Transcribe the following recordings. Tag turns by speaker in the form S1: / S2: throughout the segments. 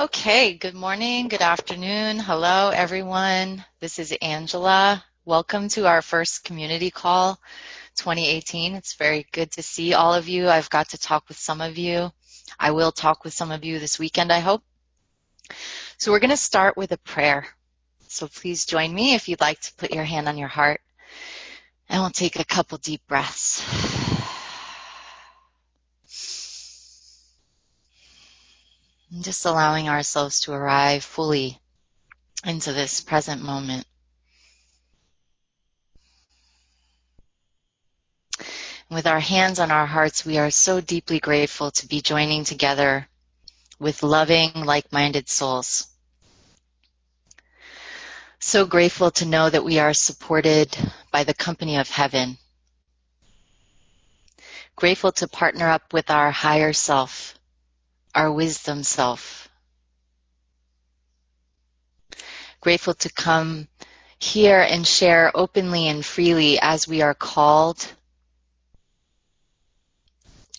S1: Okay, good morning, good afternoon. Hello, everyone. This is Angela. Welcome to our first community call 2018. It's very good to see all of you. I've got to talk with some of you. I will talk with some of you this weekend, I hope. So we're going to start with a prayer. So please join me if you'd like to put your hand on your heart. And we'll take a couple deep breaths. And just allowing ourselves to arrive fully into this present moment. With our hands on our hearts, we are so deeply grateful to be joining together with loving, like-minded souls. So grateful to know that we are supported by the company of heaven. Grateful to partner up with our higher self our wisdom self. Grateful to come here and share openly and freely as we are called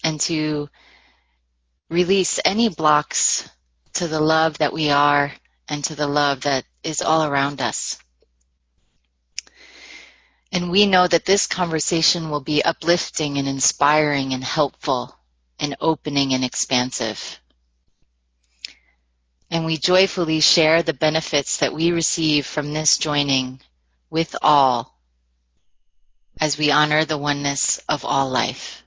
S1: and to release any blocks to the love that we are and to the love that is all around us. And we know that this conversation will be uplifting and inspiring and helpful and opening and expansive and we joyfully share the benefits that we receive from this joining with all as we honor the oneness of all life.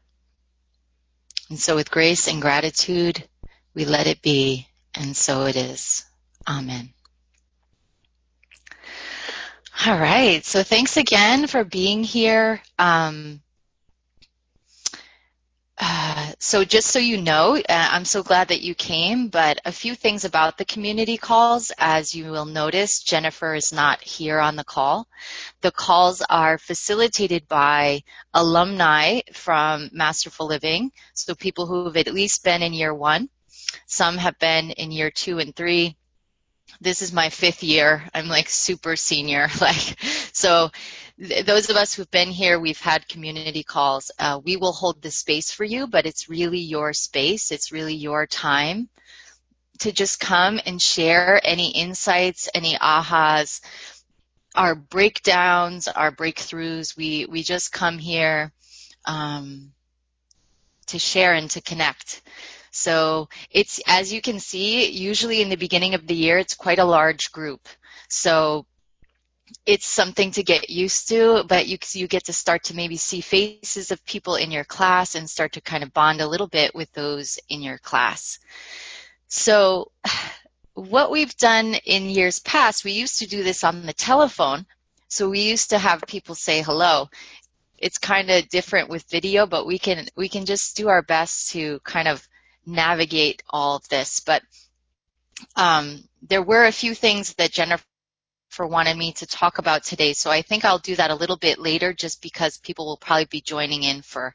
S1: And so with grace and gratitude, we let it be, and so it is. Amen. All right. So thanks again for being here. Um, uh, so just so you know, uh, I'm so glad that you came, but a few things about the community calls. As you will notice, Jennifer is not here on the call. The calls are facilitated by alumni from Masterful Living, so people who have at least been in year one. Some have been in year two and three this is my fifth year. I'm like super senior. Like, so those of us who've been here, we've had community calls. Uh, we will hold the space for you, but it's really your space. It's really your time to just come and share any insights, any ahas, our breakdowns, our breakthroughs. We we just come here um, to share and to connect. So it's as you can see, usually in the beginning of the year, it's quite a large group. So it's something to get used to, but you, you get to start to maybe see faces of people in your class and start to kind of bond a little bit with those in your class. So what we've done in years past, we used to do this on the telephone. So we used to have people say hello. It's kind of different with video, but we can we can just do our best to kind of navigate all of this. But um, there were a few things that Jennifer for wanted me to talk about today. So I think I'll do that a little bit later just because people will probably be joining in for,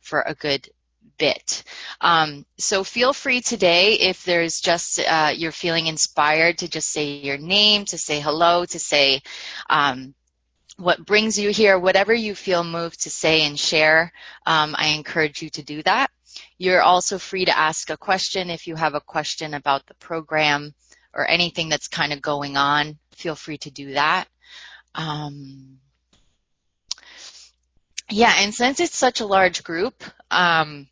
S1: for a good bit. Um, so feel free today if there's just, uh, you're feeling inspired to just say your name, to say hello, to say, um, what brings you here, whatever you feel moved to say and share, um, I encourage you to do that. You're also free to ask a question if you have a question about the program or anything that's kind of going on feel free to do that. Um, yeah, and since it's such a large group, um,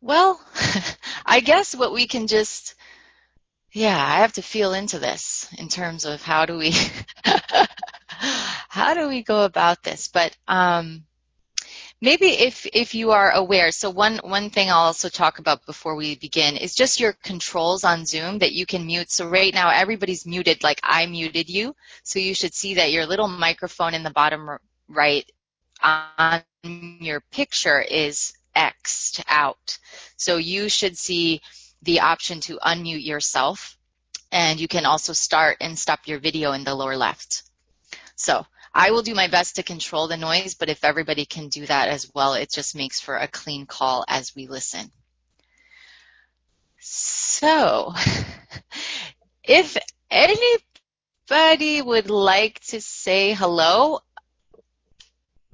S1: well, I guess what we can just, yeah, I have to feel into this in terms of how do we, how do we go about this? But um, Maybe if, if you are aware, so one, one thing I'll also talk about before we begin is just your controls on Zoom that you can mute. So right now everybody's muted like I muted you. So you should see that your little microphone in the bottom right on your picture is X'd out. So you should see the option to unmute yourself and you can also start and stop your video in the lower left. So I will do my best to control the noise, but if everybody can do that as well, it just makes for a clean call as we listen. So, if anybody would like to say hello,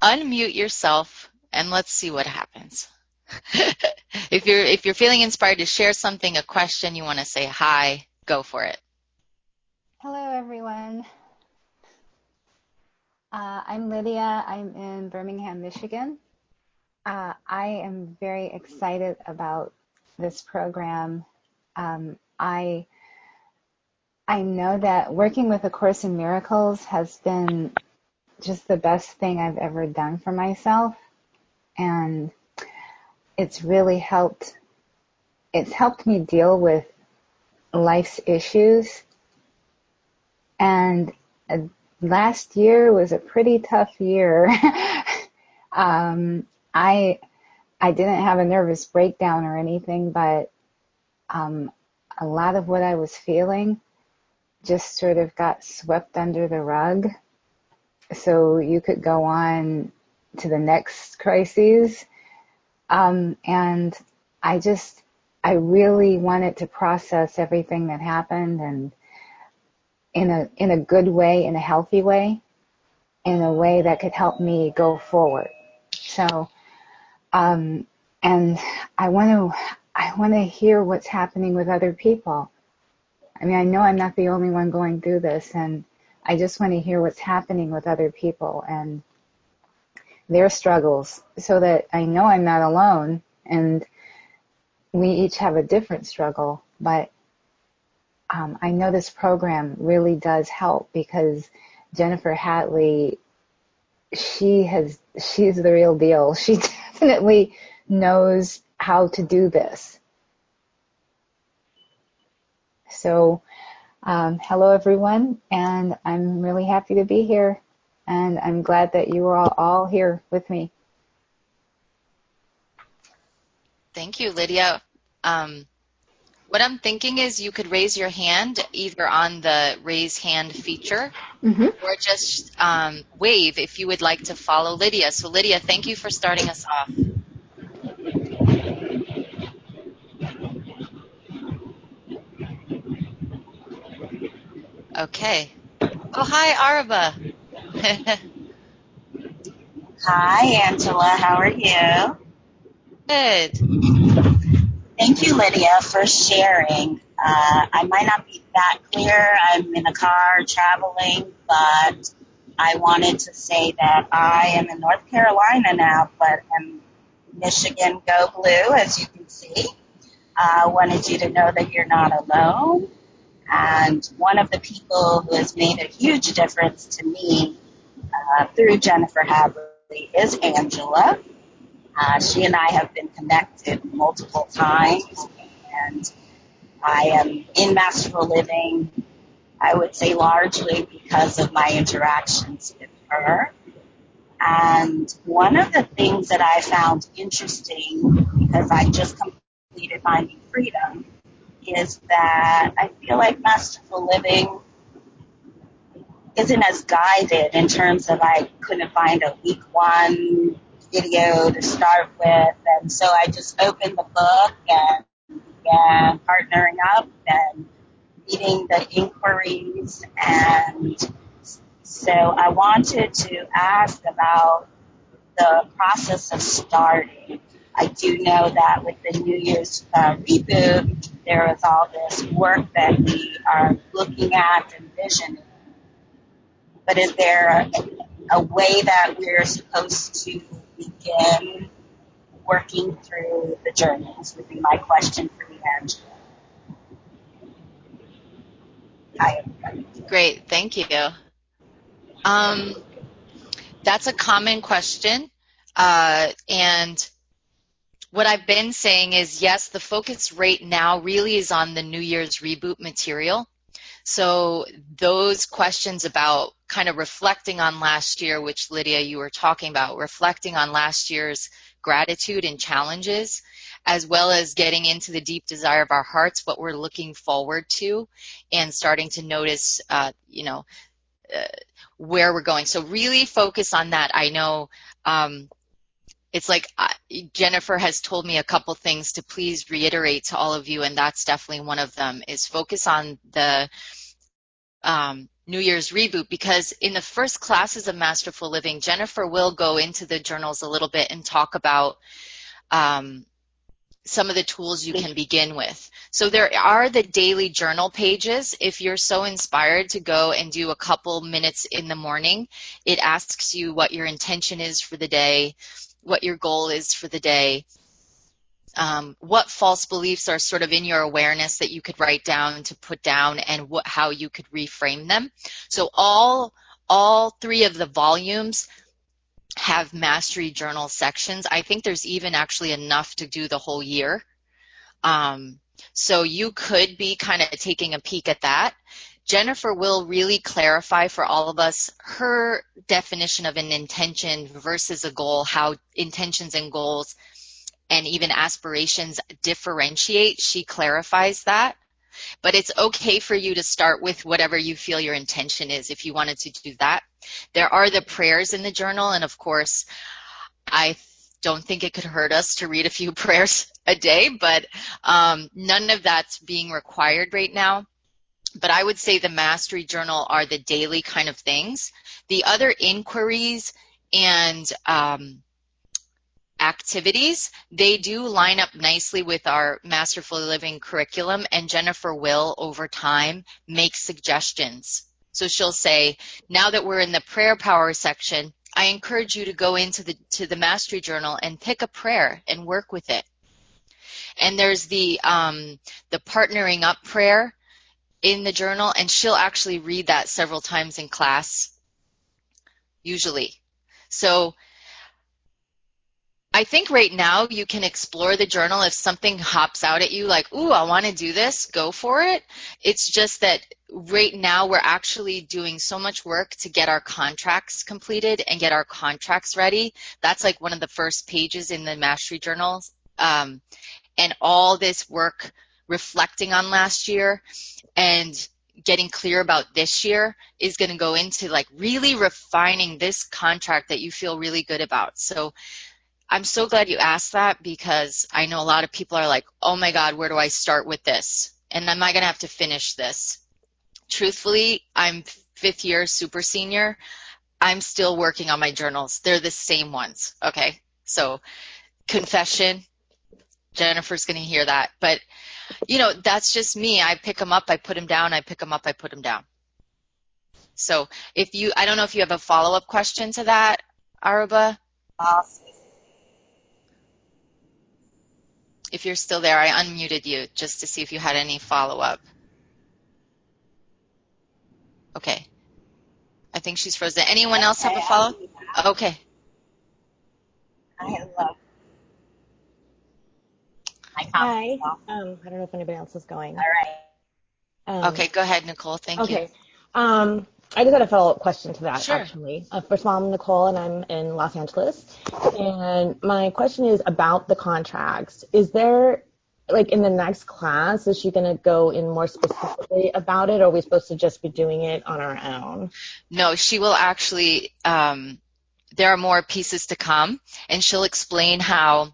S1: unmute yourself and let's see what happens. if you're if you're feeling inspired to share something, a question, you want to say hi, go for it.
S2: Hello, everyone. Uh, I'm Lydia. I'm in Birmingham, Michigan. Uh, I am very excited about this program. Um, I I know that working with A Course in Miracles has been just the best thing I've ever done for myself, and it's really helped. It's helped me deal with life's issues, and last year was a pretty tough year. um, I I didn't have a nervous breakdown or anything, but um, a lot of what I was feeling just sort of got swept under the rug. So you could go on to the next crises. Um, and I just, I really wanted to process everything that happened and in a, in a good way, in a healthy way, in a way that could help me go forward. So, um, and I want to, I want to hear what's happening with other people. I mean, I know I'm not the only one going through this, and I just want to hear what's happening with other people and their struggles so that I know I'm not alone and we each have a different struggle, but um, I know this program really does help because Jennifer Hadley, she has, she's the real deal. She definitely knows how to do this. So, um, hello everyone, and I'm really happy to be here, and I'm glad that you are all, all here with me.
S1: Thank you, Lydia. Um, what I'm thinking is you could raise your hand either on the raise hand feature mm-hmm. or just um, wave if you would like to follow Lydia. So, Lydia, thank you for starting us off. Okay. Oh, hi, Araba.
S3: hi, Angela. How are you?
S1: Good.
S3: Thank you, Lydia, for sharing. Uh, I might not be that clear. I'm in a car traveling, but I wanted to say that I am in North Carolina now, but am Michigan Go Blue, as you can see. I uh, wanted you to know that you're not alone. And one of the people who has made a huge difference to me uh, through Jennifer Hadley is Angela. Uh, she and I have been connected multiple times, and I am in Masterful Living, I would say largely because of my interactions with her. And one of the things that I found interesting, because I just completed Finding Freedom, is that I feel like masterful living isn't as guided in terms of I couldn't find a week one video to start with. And so I just opened the book and began partnering up and meeting the inquiries. And so I wanted to ask about the process of starting. I do know that with the New Year's uh, reboot, there is all this work that we are looking at and visioning. But is there a, a way that we're supposed to begin working through the journeys would be my question for Angela. Hi.
S1: Great, thank you. Um, that's a common question. Uh, and what I've been saying is yes, the focus right now really is on the New Year's reboot material. So those questions about kind of reflecting on last year, which Lydia, you were talking about, reflecting on last year's gratitude and challenges, as well as getting into the deep desire of our hearts, what we're looking forward to, and starting to notice, uh, you know, uh, where we're going. So really focus on that. I know um, it's like uh, Jennifer has told me a couple things to please reiterate to all of you, and that's definitely one of them. Is focus on the um, New Year's reboot because in the first classes of Masterful Living, Jennifer will go into the journals a little bit and talk about um, some of the tools you can begin with. So there are the daily journal pages. If you're so inspired to go and do a couple minutes in the morning, it asks you what your intention is for the day, what your goal is for the day, um, what false beliefs are sort of in your awareness that you could write down to put down and what, how you could reframe them. So all, all three of the volumes have mastery journal sections. I think there's even actually enough to do the whole year. Um, so you could be kind of taking a peek at that. Jennifer will really clarify for all of us her definition of an intention versus a goal, how intentions and goals and even aspirations differentiate. She clarifies that. But it's okay for you to start with whatever you feel your intention is if you wanted to do that. There are the prayers in the journal, and of course, I don't think it could hurt us to read a few prayers a day, but um, none of that's being required right now. But I would say the mastery journal are the daily kind of things. The other inquiries and um, activities, they do line up nicely with our Masterful Living curriculum, and Jennifer will, over time, make suggestions. So she'll say, now that we're in the prayer power section, I encourage you to go into the to the Mastery Journal and pick a prayer and work with it. And there's the um, the partnering up prayer in the journal, and she'll actually read that several times in class, usually. So I think right now you can explore the journal if something hops out at you like, ooh, I want to do this, go for it. It's just that right now we're actually doing so much work to get our contracts completed and get our contracts ready. That's like one of the first pages in the Mastery Journals. Um, and all this work reflecting on last year and getting clear about this year is going to go into like really refining this contract that you feel really good about. So I'm so glad you asked that because I know a lot of people are like, oh my God, where do I start with this? And am I going to have to finish this? Truthfully, I'm fifth year super senior. I'm still working on my journals. They're the same ones. Okay. So confession, Jennifer's going to hear that. But, you know, that's just me. I pick them up, I put them down, I pick them up, I put them down. So if you, I don't know if you have a follow up question to that, Aruba.
S3: Awesome.
S1: If you're still there, I unmuted you just to see if you had any follow up. Okay. I think she's frozen. Anyone else have a follow up? Okay.
S3: I love.
S4: Hi. Um, I don't know if anybody else is going.
S3: All right.
S1: Um, okay, go ahead, Nicole. Thank
S4: okay.
S1: you.
S4: Okay. Um, I just had a follow up question to that,
S1: sure.
S4: actually. Uh, first of all, I'm Nicole and I'm in Los Angeles. And my question is about the contracts. Is there, like in the next class, is she going to go in more specifically about it or are we supposed to just be doing it on our own?
S1: No, she will actually, um, there are more pieces to come and she'll explain how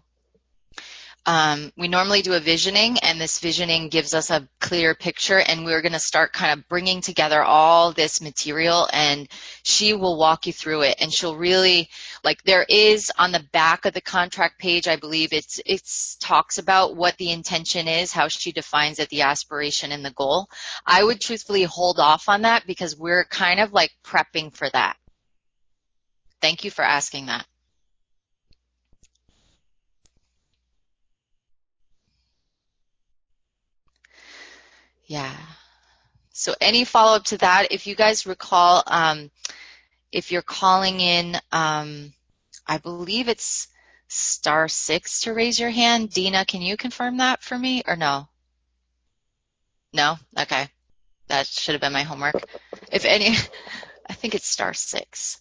S1: um, we normally do a visioning, and this visioning gives us a clear picture, and we're going to start kind of bringing together all this material, and she will walk you through it, and she'll really, like, there is on the back of the contract page, I believe it's, it's talks about what the intention is, how she defines it, the aspiration and the goal. I would truthfully hold off on that because we're kind of like prepping for that. Thank you for asking that. Yeah. So any follow up to that, if you guys recall, um, if you're calling in, um, I believe it's star six to raise your hand. Dina, can you confirm that for me or no? No? Okay. That should have been my homework. If any, I think it's star six.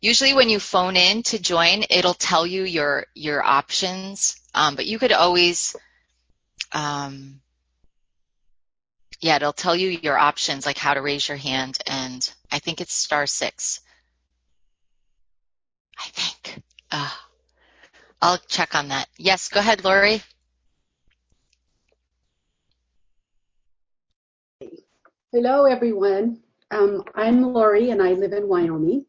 S1: Usually when you phone in to join, it'll tell you your, your options, um, but you could always, um, yeah, it'll tell you your options, like how to raise your hand, and I think it's star six. I think. Uh, I'll check on that. Yes, go ahead, Lori.
S5: Hello, everyone. Um, I'm Lori, and I live in Wyoming.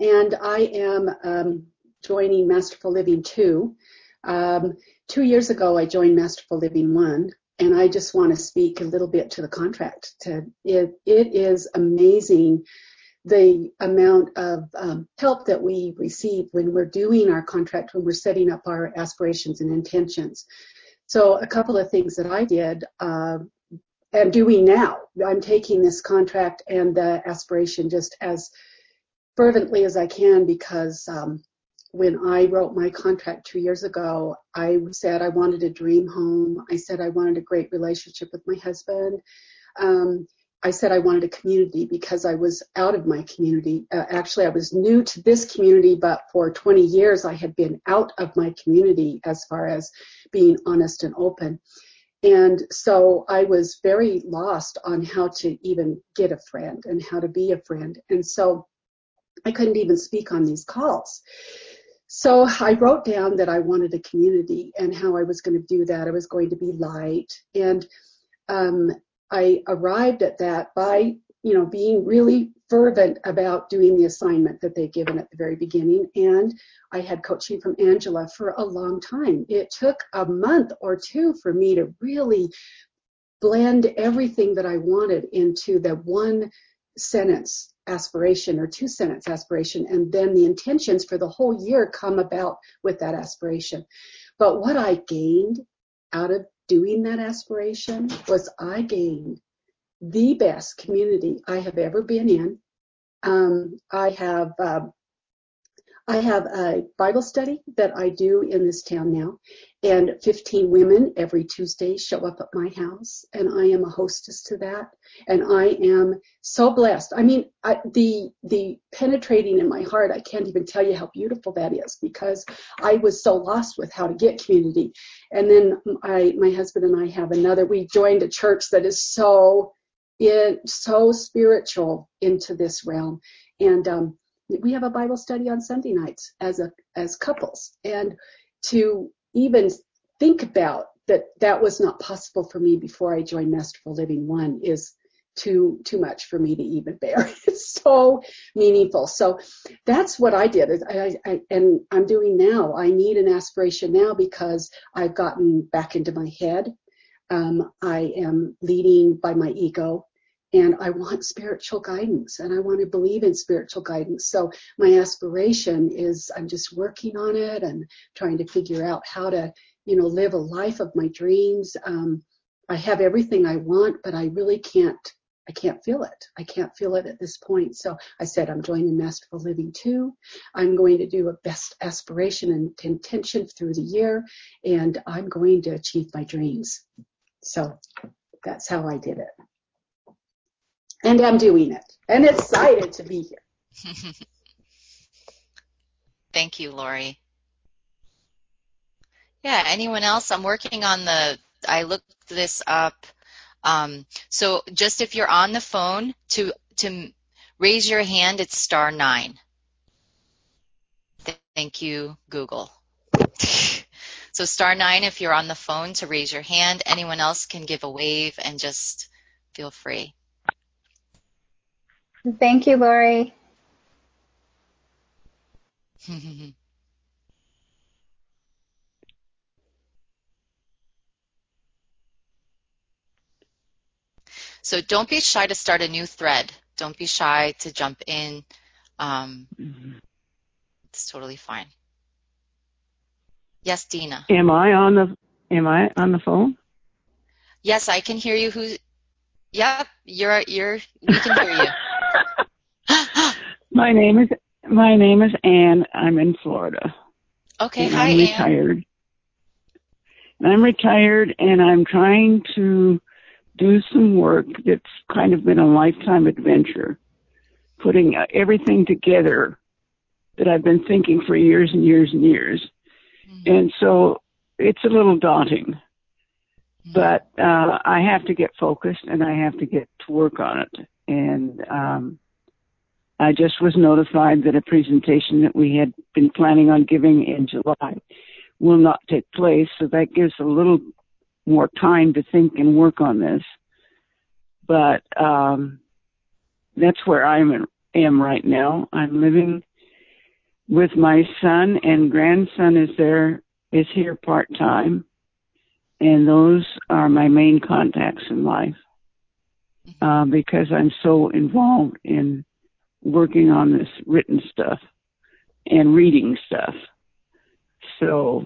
S5: And I am um, joining Masterful Living too. Um, two years ago, I joined Masterful Living One, and I just want to speak a little bit to the contract. It, it is amazing the amount of um, help that we receive when we're doing our contract, when we're setting up our aspirations and intentions. So a couple of things that I did uh, and doing now, I'm taking this contract and the aspiration just as fervently as I can because um, when I wrote my contract two years ago, I said I wanted a dream home. I said I wanted a great relationship with my husband. Um, I said I wanted a community because I was out of my community. Uh, actually, I was new to this community, but for 20 years I had been out of my community as far as being honest and open. And so I was very lost on how to even get a friend and how to be a friend. And so I couldn't even speak on these calls. So I wrote down that I wanted a community and how I was going to do that. I was going to be light. And um, I arrived at that by, you know, being really fervent about doing the assignment that they'd given at the very beginning. And I had coaching from Angela for a long time. It took a month or two for me to really blend everything that I wanted into the one sentence aspiration or two sentence aspiration. And then the intentions for the whole year come about with that aspiration. But what I gained out of doing that aspiration was I gained the best community I have ever been in. Um, I have uh, I have a Bible study that I do in this town now, and 15 women every Tuesday show up at my house, and I am a hostess to that, and I am so blessed. I mean, I, the the penetrating in my heart, I can't even tell you how beautiful that is because I was so lost with how to get community, and then I, my husband and I have another. We joined a church that is so in so spiritual into this realm, and um, we have a Bible study on Sunday nights as a as couples, and to even think about that that was not possible for me before I joined Masterful Living One is too too much for me to even bear. It's so meaningful. So that's what I did. I, I, and I'm doing now. I need an aspiration now because I've gotten back into my head. Um, I am leading by my ego and I want spiritual guidance and I want to believe in spiritual guidance. So my aspiration is I'm just working on it and trying to figure out how to, you know, live a life of my dreams. Um, I have everything I want, but I really can't. I can't feel it. I can't feel it at this point. So I said, I'm joining Masterful Living too. I'm going to do a best aspiration and intention through the year, and I'm going to achieve my dreams. So that's how I did it and I'm doing it and excited to be here.
S1: Thank you, Lori. Yeah, anyone else? I'm working on the, I looked this up. Um, so just if you're on the phone to, to raise your hand, it's star nine. Thank you, Google. so star nine if you're on the phone to raise your hand. Anyone else can give a wave and just feel free.
S2: Thank you, Lori.
S1: so don't be shy to start a new thread. Don't be shy to jump in. Um, mm-hmm. It's totally fine. Yes, Dina.
S6: Am I on the Am I on the phone?
S1: Yes, I can hear you. Who? Yep, you're. You're. We can hear you.
S6: my name is my name is Anne. I'm in Florida.
S1: Okay,
S6: and
S1: hi,
S6: I'm retired. And I'm retired, and I'm trying to do some work that's kind of been a lifetime adventure, putting everything together that I've been thinking for years and years and years. Mm-hmm. And so it's a little daunting, mm-hmm. but uh, I have to get focused and I have to get to work on it. And um, I just was notified that a presentation that we had been planning on giving in July will not take place, so that gives a little more time to think and work on this. But um, that's where I am right now. I'm living with my son and grandson is there is here part time, and those are my main contacts in life uh, because I'm so involved in working on this written stuff and reading stuff. So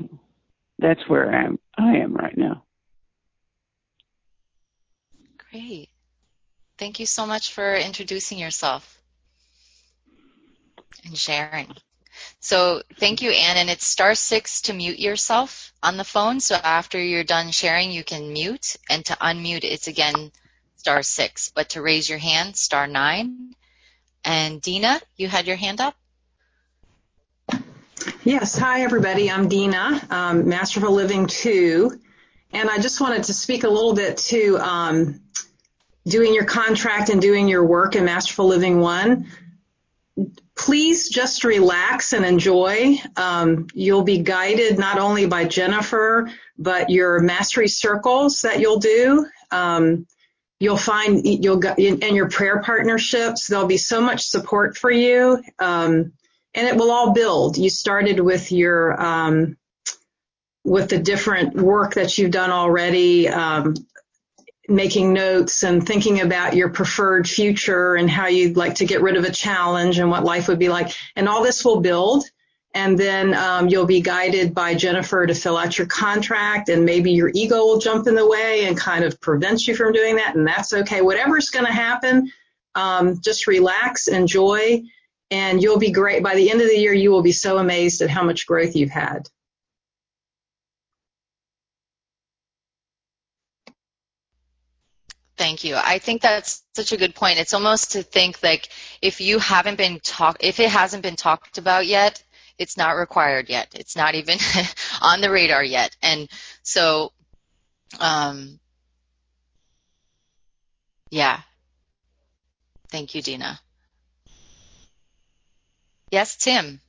S6: that's where I am. I am right now.
S1: Great. Thank you so much for introducing yourself and sharing. So thank you, Anne. And it's star six to mute yourself on the phone. So after you're done sharing, you can mute. And to unmute, it's again star six. But to raise your hand, star nine. And Dina, you had your hand up?
S7: Yes. Hi, everybody. I'm Dina, um, Masterful Living 2. And I just wanted to speak a little bit to um, doing your contract and doing your work in Masterful Living 1 please just relax and enjoy. Um, you'll be guided not only by Jennifer, but your mastery circles that you'll do. Um, you'll find you'll in your prayer partnerships. There'll be so much support for you, um, and it will all build. You started with your um, with the different work that you've done already. Um, making notes and thinking about your preferred future and how you'd like to get rid of a challenge and what life would be like. And all this will build. And then um, you'll be guided by Jennifer to fill out your contract, and maybe your ego will jump in the way and kind of prevent you from doing that, and that's okay. Whatever's going to happen, um, just relax, enjoy, and you'll be great. By the end of the year, you will be so amazed at how much growth you've had.
S1: Thank you. I think that's such a good point. It's almost to think like if you haven't been talk, if it hasn't been talked about yet, it's not required yet. It's not even on the radar yet. And so, um, yeah. Thank you, Dina. Yes, Tim.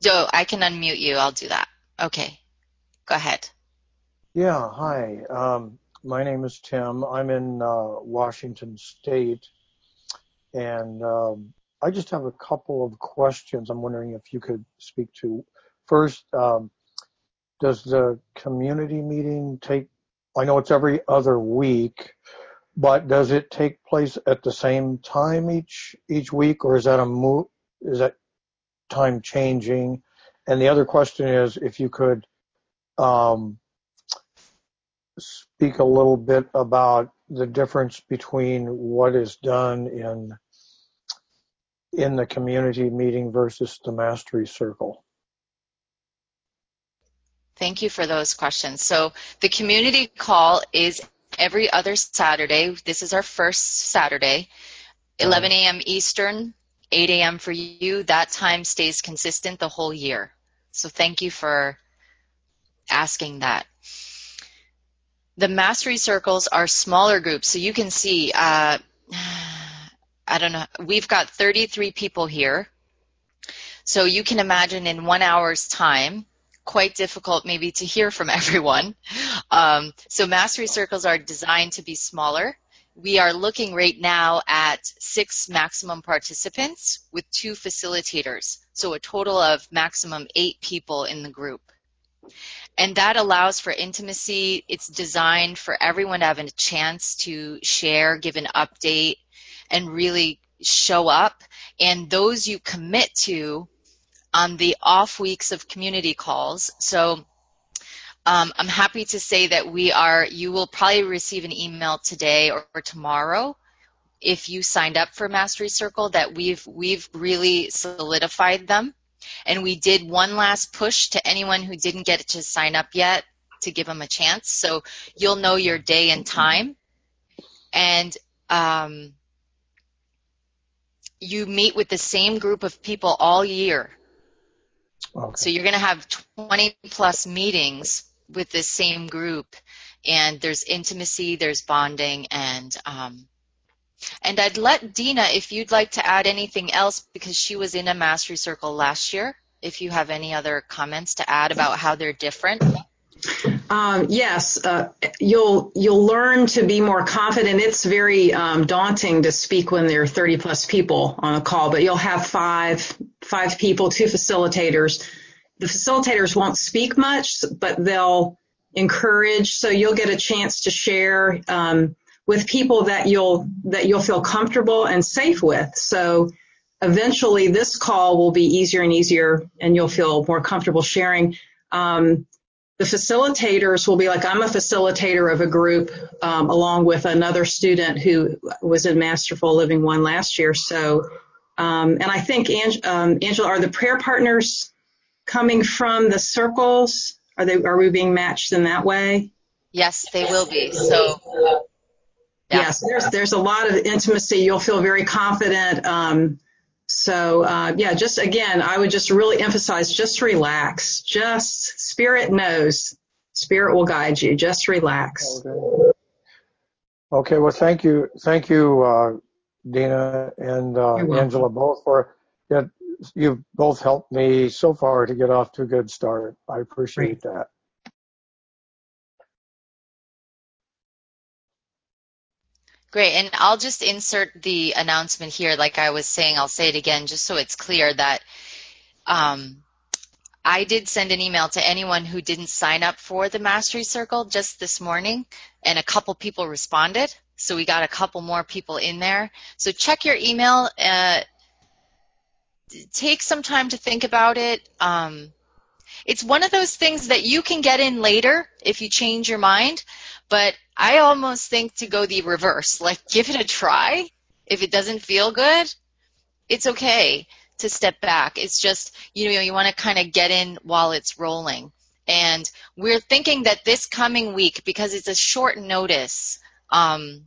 S1: Joe, I can unmute you. I'll do that. Okay. Go ahead.
S8: Yeah, hi. Um, my name is Tim. I'm in uh, Washington State, and um, I just have a couple of questions. I'm wondering if you could speak to. First, um, does the community meeting take? I know it's every other week, but does it take place at the same time each each week, or is that a? Is that time changing? And the other question is, if you could. Um, speak a little bit about the difference between what is done in in the community meeting versus the mastery circle?
S1: Thank you for those questions. So the community call is every other Saturday. This is our first Saturday, 11 a.m. Eastern, 8 a.m. for you. That time stays consistent the whole year. So thank you for asking that. The mastery circles are smaller groups, so you can see, uh, I don't know, we've got 33 people here. So you can imagine in one hour's time, quite difficult maybe to hear from everyone. Um, so mastery circles are designed to be smaller. We are looking right now at six maximum participants with two facilitators. So a total of maximum eight people in the group and that allows for intimacy. It's designed for everyone to have a chance to share, give an update, and really show up. And those you commit to on the off weeks of community calls. So um, I'm happy to say that we are, you will probably receive an email today or, or tomorrow if you signed up for Mastery Circle that we've, we've really solidified them and we did one last push to anyone who didn't get to sign up yet to give them a chance. So you'll know your day and time. And um, you meet with the same group of people all year. Okay. So you're going to have 20 plus meetings with the same group. And there's intimacy, there's bonding, and um, and I'd let Dina, if you'd like to add anything else, because she was in a mastery circle last year, if you have any other comments to add about how they're different.
S7: Um, yes, uh, you'll you'll learn to be more confident. It's very um, daunting to speak when there are 30 plus people on a call, but you'll have five five people, two facilitators. The facilitators won't speak much, but they'll encourage. So you'll get a chance to share um, with people that you'll that you'll feel comfortable and safe with. So eventually, this call will be easier and easier, and you'll feel more comfortable sharing. Um, the facilitators will be like, I'm a facilitator of a group um, along with another student who was in Masterful Living One last year. So, um, and I think, Ang- um, Angela, are the prayer partners coming from the circles? Are they, are we being matched in that way?
S1: Yes, they will be. So,
S7: yeah. yes, there's, there's a lot of intimacy. You'll feel very confident. So uh, yeah, just again, I would just really emphasize, just relax. Just spirit knows. Spirit will guide you. Just relax.
S8: Okay. Okay. Well, thank you, thank you, uh, Dina and uh, Angela, both for yeah, you've both helped me so far to get off to a good start. I appreciate Great. that.
S1: Great. And I'll just insert the announcement here. Like I was saying, I'll say it again just so it's clear that um, I did send an email to anyone who didn't sign up for the Mastery Circle just this morning, and a couple people responded. So we got a couple more people in there. So check your email. Uh, take some time to think about it. Um, it's one of those things that you can get in later if you change your mind, but I almost think to go the reverse, like give it a try. If it doesn't feel good, it's okay to step back. It's just, you know, you want to kind of get in while it's rolling. And we're thinking that this coming week, because it's a short notice, um,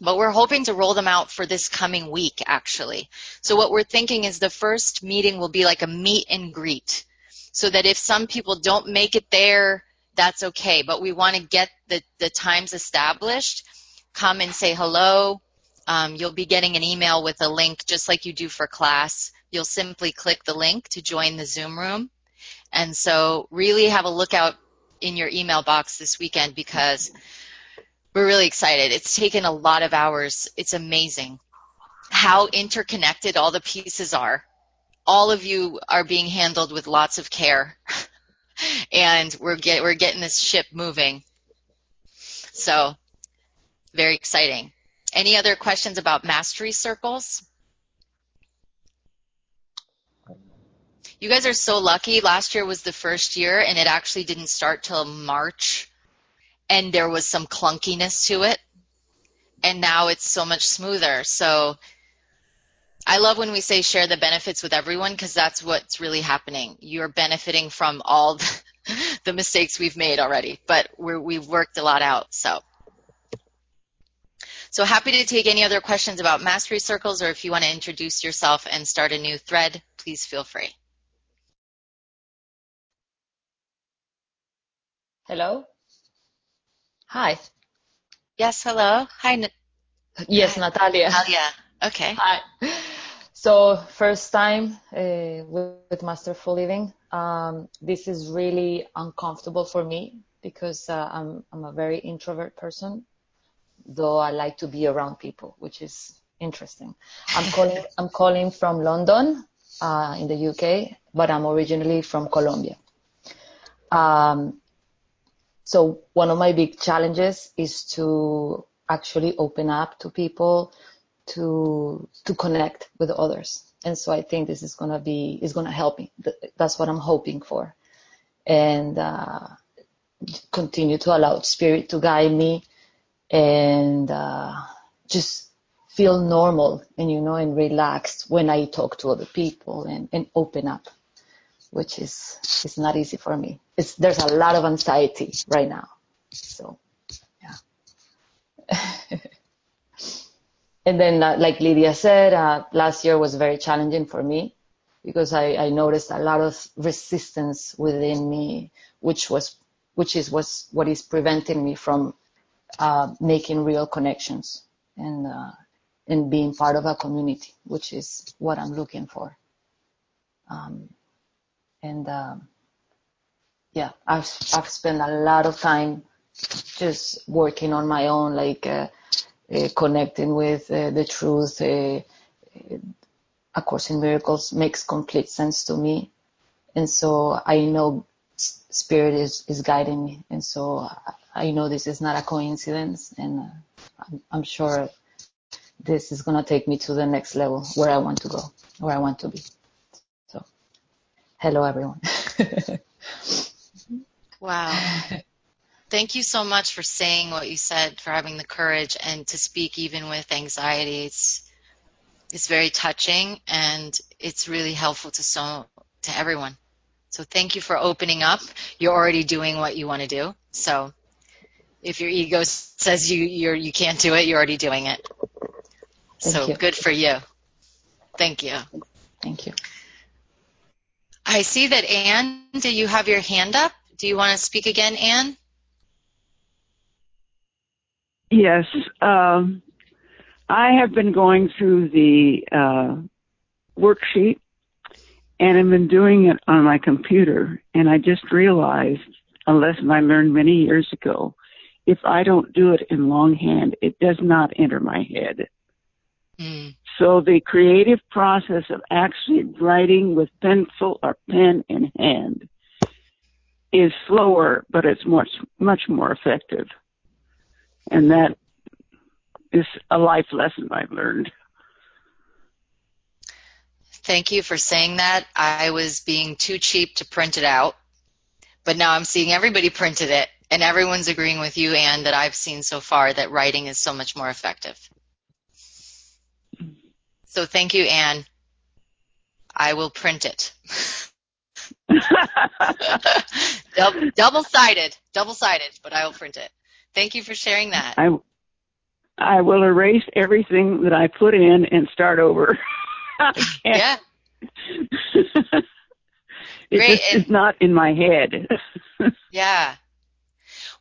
S1: but we're hoping to roll them out for this coming week, actually. So what we're thinking is the first meeting will be like a meet and greet, so that if some people don't make it there that's okay. But we want to get the, the times established. Come and say hello. Um, you'll be getting an email with a link just like you do for class. You'll simply click the link to join the Zoom room. And so really have a look out in your email box this weekend because we're really excited. It's taken a lot of hours. It's amazing how interconnected all the pieces are. All of you are being handled with lots of care. and we're get we're getting this ship moving. So very exciting. Any other questions about mastery circles? You guys are so lucky. Last year was the first year and it actually didn't start till March and there was some clunkiness to it. And now it's so much smoother. So I love when we say share the benefits with everyone because that's what's really happening. You're benefiting from all the mistakes we've made already, but we have worked a lot out. So, so happy to take any other questions about mastery circles, or if you want to introduce yourself and start a new thread, please feel free.
S9: Hello. Hi.
S1: Yes. Hello. Hi.
S9: Yes, Natalia.
S1: Natalia. Okay.
S9: Hi. So first time uh, with, with, Masterful Living. Um, this is really uncomfortable for me because uh, I'm, I'm a very introvert person, though I like to be around people, which is interesting. I'm calling, I'm calling from London uh, in the UK, but I'm originally from Colombia. Um, so one of my big challenges is to actually open up to people, to to connect with others. And so I think this is gonna be is gonna help me. That's what I'm hoping for, and uh, continue to allow Spirit to guide me, and uh, just feel normal and you know and relaxed when I talk to other people and, and open up, which is is not easy for me. It's there's a lot of anxiety right now, so yeah. And then, uh, like Lydia said, uh, last year was very challenging for me because I, I, noticed a lot of resistance within me, which was, which is was what is preventing me from uh, making real connections and uh, and being part of a community, which is what I'm looking for. Um, and um, yeah, I've I've spent a lot of time just working on my own, like uh, uh, connecting with uh, the truth, uh, A Course in Miracles makes complete sense to me. And so I know Spirit is, is guiding me. And so I know this is not a coincidence. And uh, I'm, I'm sure this is going to take me to the next level where I want to go, where I want to be. So, hello, everyone.
S1: wow. Thank you so much for saying what you said, for having the courage and to speak even with anxiety. It's, it's very touching and it's really helpful to so, to everyone. So thank you for opening up. You're already doing what you want to do. So if your ego says you you're you can't do it, you're already doing it.
S9: Thank
S1: so
S9: you.
S1: good for you. Thank you.
S9: Thank you.
S1: I see that Anne, do you have your hand up? Do you want to speak again, Anne?
S6: Yes. Um, I have been going through the uh, worksheet and I've been doing it on my computer and I just realized a lesson I learned many years ago. If I don't do it in longhand, it does not enter my head.
S1: Mm.
S6: So the creative process of actually writing with pencil or pen in hand is slower, but it's much, much more effective. And that is a life lesson I've learned.
S1: Thank you for saying that. I was being too cheap to print it out, but now I'm seeing everybody printed it, and everyone's agreeing with you, Anne, that I've seen so far that writing is so much more effective. So thank you, Anne. I will print it. double sided, double sided, but I will print it. Thank you for sharing that.
S6: I, I will erase everything that I put in and start over.
S1: yeah.
S6: it
S1: Great.
S6: just is not in my head.
S1: yeah.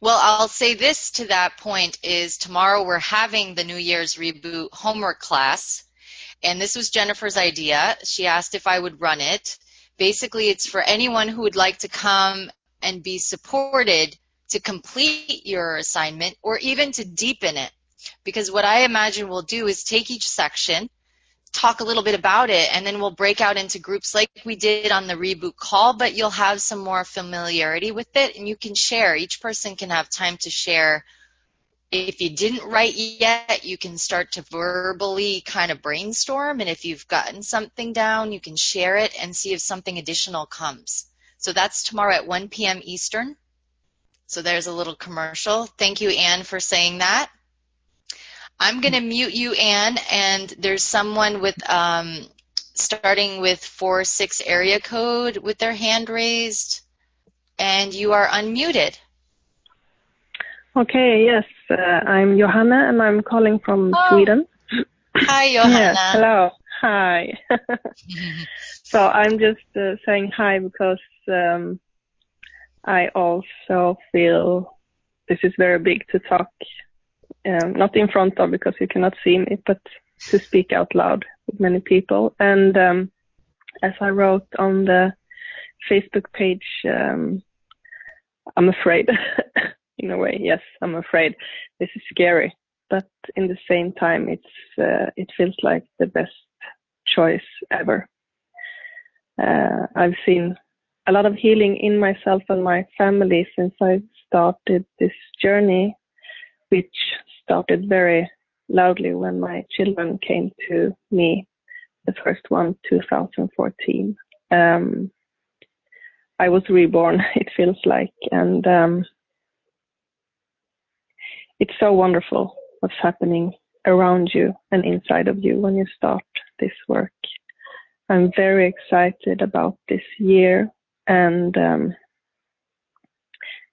S1: Well, I'll say this to that point is tomorrow we're having the New Year's reboot homework class. And this was Jennifer's idea. She asked if I would run it. Basically, it's for anyone who would like to come and be supported to complete your assignment or even to deepen it. Because what I imagine we'll do is take each section, talk a little bit about it, and then we'll break out into groups like we did on the reboot call, but you'll have some more familiarity with it and you can share. Each person can have time to share. If you didn't write yet, you can start to verbally kind of brainstorm. And if you've gotten something down, you can share it and see if something additional comes. So that's tomorrow at 1 p.m. Eastern. So there's a little commercial. Thank you, Anne, for saying that. I'm going to mute you, Anne, and there's someone with um, starting with four six area code with their hand raised, and you are unmuted.
S10: Okay, yes, uh, I'm Johanna and I'm calling from
S1: Oh.
S10: Sweden.
S1: Hi, Johanna.
S10: Yes, hello, hi. so I'm just uh, saying hi because um, I also feel this is very big to talk, um, not in front of because you cannot see me, but to speak out loud with many people. And um, as I wrote on the Facebook page, um, I'm afraid. in a way, yes, I'm afraid. This is scary, but in the same time, it's uh, it feels like the best choice ever. Uh, I've seen a lot of healing in myself and my family since I started this journey, which started very loudly when my children came to me, the first one, 2014. Um, I was reborn, it feels like, and um, it's so wonderful what's happening around you and inside of you when you start this work. I'm very excited about this year and um,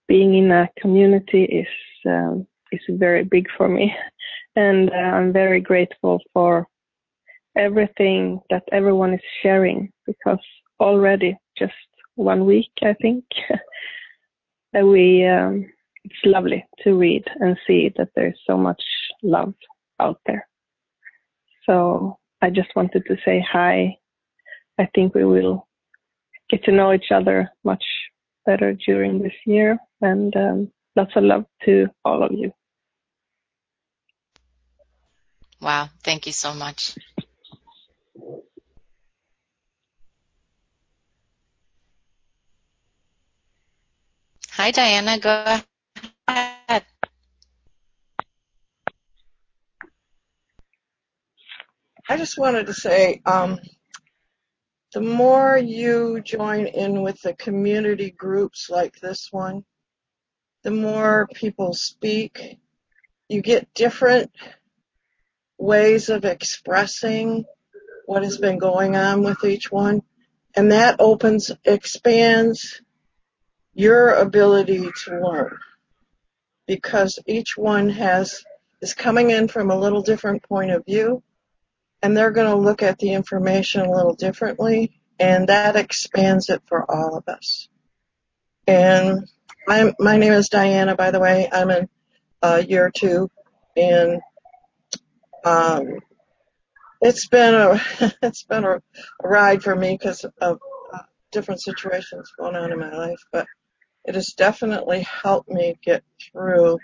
S10: being in a community is um, is very big for me, and uh, I'm very grateful for everything that everyone is sharing because already just one week I think that we um, it's lovely to read and see that there's so much love out there. So I just wanted to say hi. I think we will get to know each other much better during this year. And um, lots of love to all of you.
S1: Wow. Thank you so much. Hi, Diana. Go ahead.
S11: I just wanted to say, um, the more you join in with the community groups like this one, the more people speak. You get different ways of expressing what has been going on with each one, and that opens, expands your ability to learn because each one has is coming in from a little different point of view and they're going to look at the information a little differently and that expands it for all of us. And I'm, my name is Diana, by the way. I'm in uh, year two and um, it's been a it's been a, ride for me because of uh, different situations going on in my life, but it has definitely helped me get through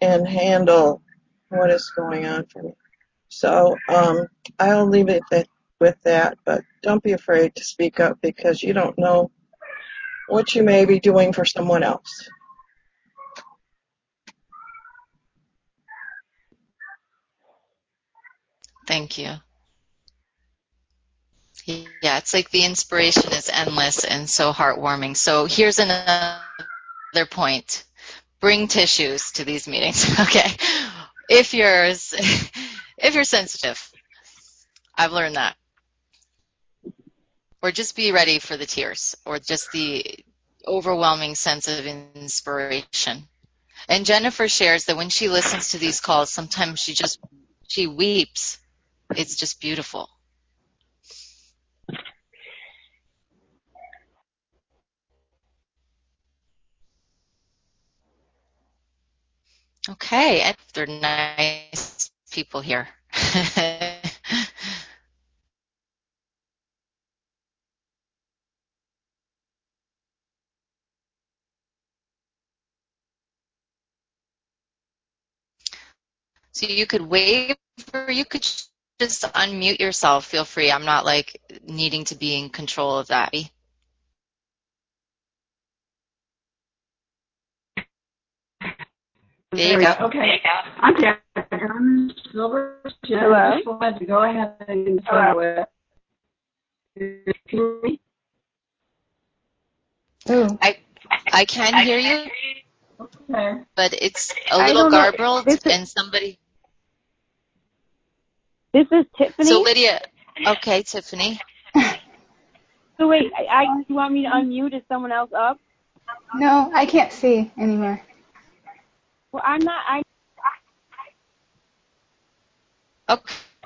S11: and handle what is going on for me. So um, I'll leave it at, with that, but don't be afraid to speak up because you don't know what you may be doing for someone else.
S1: Thank you. Yeah, it's like the inspiration is endless and so heartwarming. So here's another point. Bring tissues to these meetings. Okay. If you're if you're sensitive. I've learned that. Or just be ready for the tears or just the overwhelming sense of inspiration. And Jennifer shares that when she listens to these calls, sometimes she just she weeps. It's just beautiful. Okay, and they're nice people here. so you could wave or you could just unmute yourself. Feel free. I'm not like needing to be in control of that. There you go.
S12: Okay. I'm Catherine Silver.
S13: Hello?
S12: I just wanted to go ahead and follow it.
S2: Ooh.
S1: I I can hear you,
S12: Okay.
S1: but it's a little garbled
S13: This is-
S1: and somebody.
S13: This is Tiffany.
S1: So Lydia, okay, Tiffany.
S13: So wait, I, I you want me to unmute? Is someone else up?
S2: No, I can't see anymore.
S13: Well, I'm not. I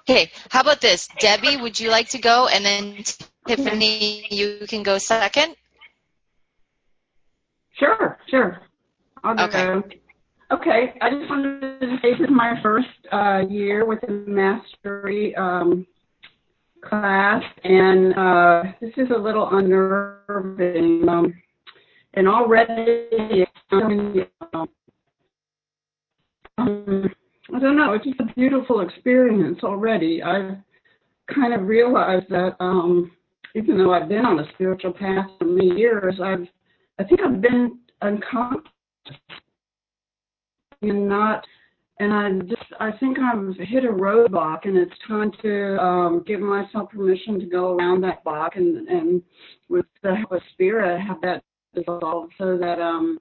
S1: Okay, how about this? Debbie, would you like to go? And then Tiffany, you can go second?
S12: Sure, sure. I'll
S1: Okay.
S12: go. Okay, I just wanted to say this is my first uh, year with the mastery um, class, and uh, this is a little unnerving. Um, and already, um, um, I don't know, it's just a beautiful experience already. I've kind of realized that um, even though I've been on a spiritual path for many years, I've I think I've been unconscious and not and I just I think I've hit a roadblock and it's time to um give myself permission to go around that block and and with the help of spirit have that dissolve so that um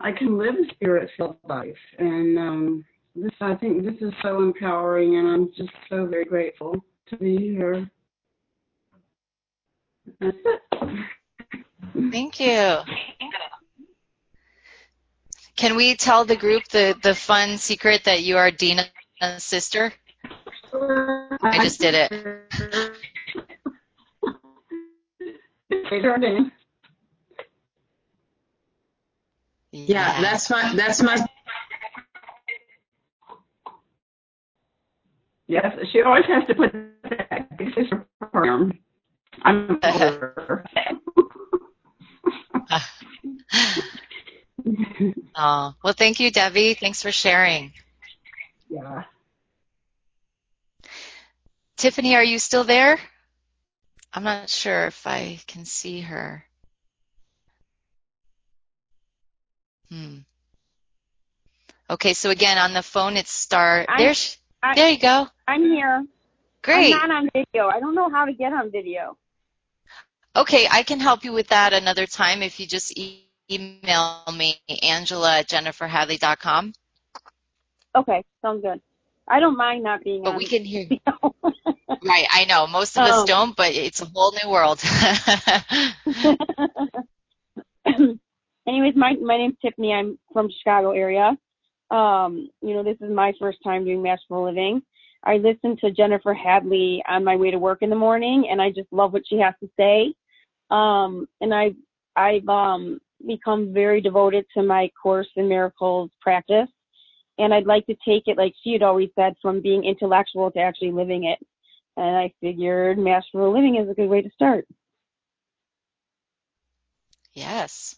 S12: I can live a spirit filled life and um this I think this is so empowering and I'm just so very grateful to be here. That's it.
S1: Thank you. Can we tell the group the, the fun secret that you are Dina's sister? I just did it.
S12: Name.
S7: Yeah, that's my that's my
S12: Yes, she always has to put that sister firm. I'm older.
S1: Oh, well, thank you, Debbie. Thanks for sharing.
S12: yeah.
S1: Tiffany, are you still there? I'm not sure if I can see her. Hmm. Okay, so again on the phone it's star.
S13: I'm-
S1: There's
S13: I-
S1: there you go.
S13: I'm here.
S1: Great.
S13: I'm not on video. I don't know how to get on video.
S1: Okay, I can help you with that another time if you just e- email me Angela at jenniferhadley.com.
S13: Okay, sounds good. I don't mind not being
S1: But we can hear.
S13: video.
S1: Right, I know most of us
S13: Um,
S1: don't, but it's a whole new world.
S13: Anyways, my my name's Tiffany. I'm from Chicago area. Um, you know, this is my first time doing Masterful Living. I listen to Jennifer Hadley on my way to work in the morning, and I just love what she has to say. Um, and I've I've um, become very devoted to my Course in Miracles practice, and I'd like to take it, like she had always said, from being intellectual to actually living it. And I figured Masterful Living is a good way to start.
S1: yes.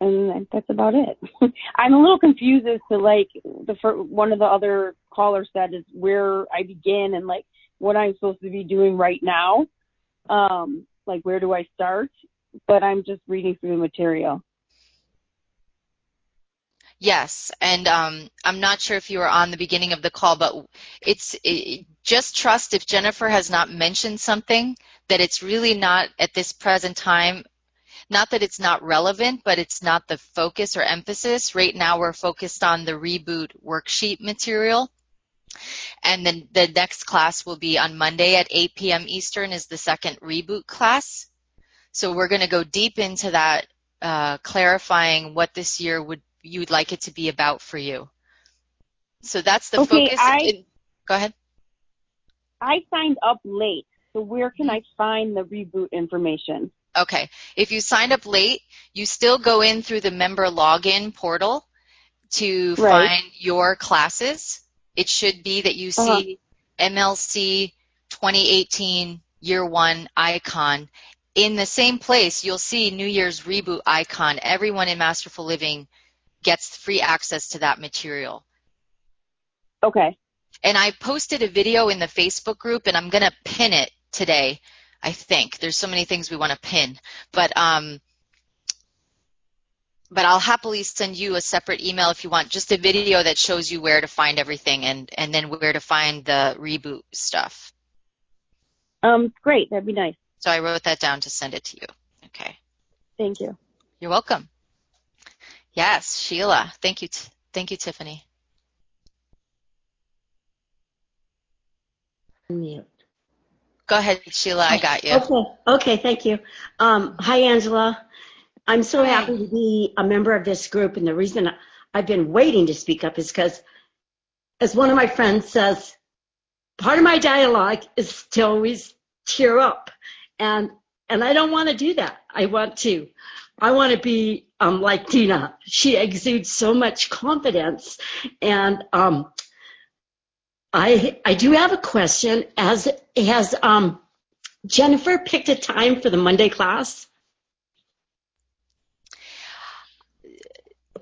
S13: And that's about it. I'm a little confused as to like the fir- one of the other callers said is where I begin and like what I'm supposed to be doing right now. Um, like where do I start? But I'm just reading through the material.
S1: Yes, and um, I'm not sure if you were on the beginning of the call, but it's it, just trust if Jennifer has not mentioned something that it's really not at this present time. Not that it's not relevant, but it's not the focus or emphasis. Right now, we're focused on the reboot worksheet material. And then the next class will be on Monday at 8 p.m. Eastern is the second reboot class. So we're going to go deep into that, uh, clarifying what this year would you would like it to be about for you. So that's the
S13: Okay,
S1: focus.
S13: I-
S1: go ahead.
S13: I signed up late, so where can I find the reboot information?
S1: Okay. If you signed up late, you still go in through the member login portal to
S13: Right.
S1: find your classes. It should be that you
S13: Uh-huh.
S1: see MLC 2018 year one icon. In the same place, you'll see New Year's reboot icon. Everyone in Masterful Living gets free access to that material.
S13: Okay.
S1: And I posted a video in the Facebook group and I'm going to pin it today. I think there's so many things we want to pin, but, um, but I'll happily send you a separate email if you want, just a video that shows you where to find everything and, and then where to find the reboot stuff.
S13: Um, great. That'd be nice.
S1: So I wrote that down to send it to you. Okay.
S13: Thank you.
S1: You're welcome. Yes, Sheila. Thank you. T- thank you, Tiffany.
S14: Mute.
S1: Go ahead, Sheila. I got you.
S14: Okay. Okay. Thank you. Um, hi, Angela. I'm so
S1: Hi.
S14: happy to be a member of this group, and the reason I've been waiting to speak up is because, as one of my friends says, part of my dialogue is to always cheer up, and and I don't want to do that. I want to, I want to be um, like Dina. She exudes so much confidence, and um, I I do have a question. As has um, Jennifer picked a time for the Monday class?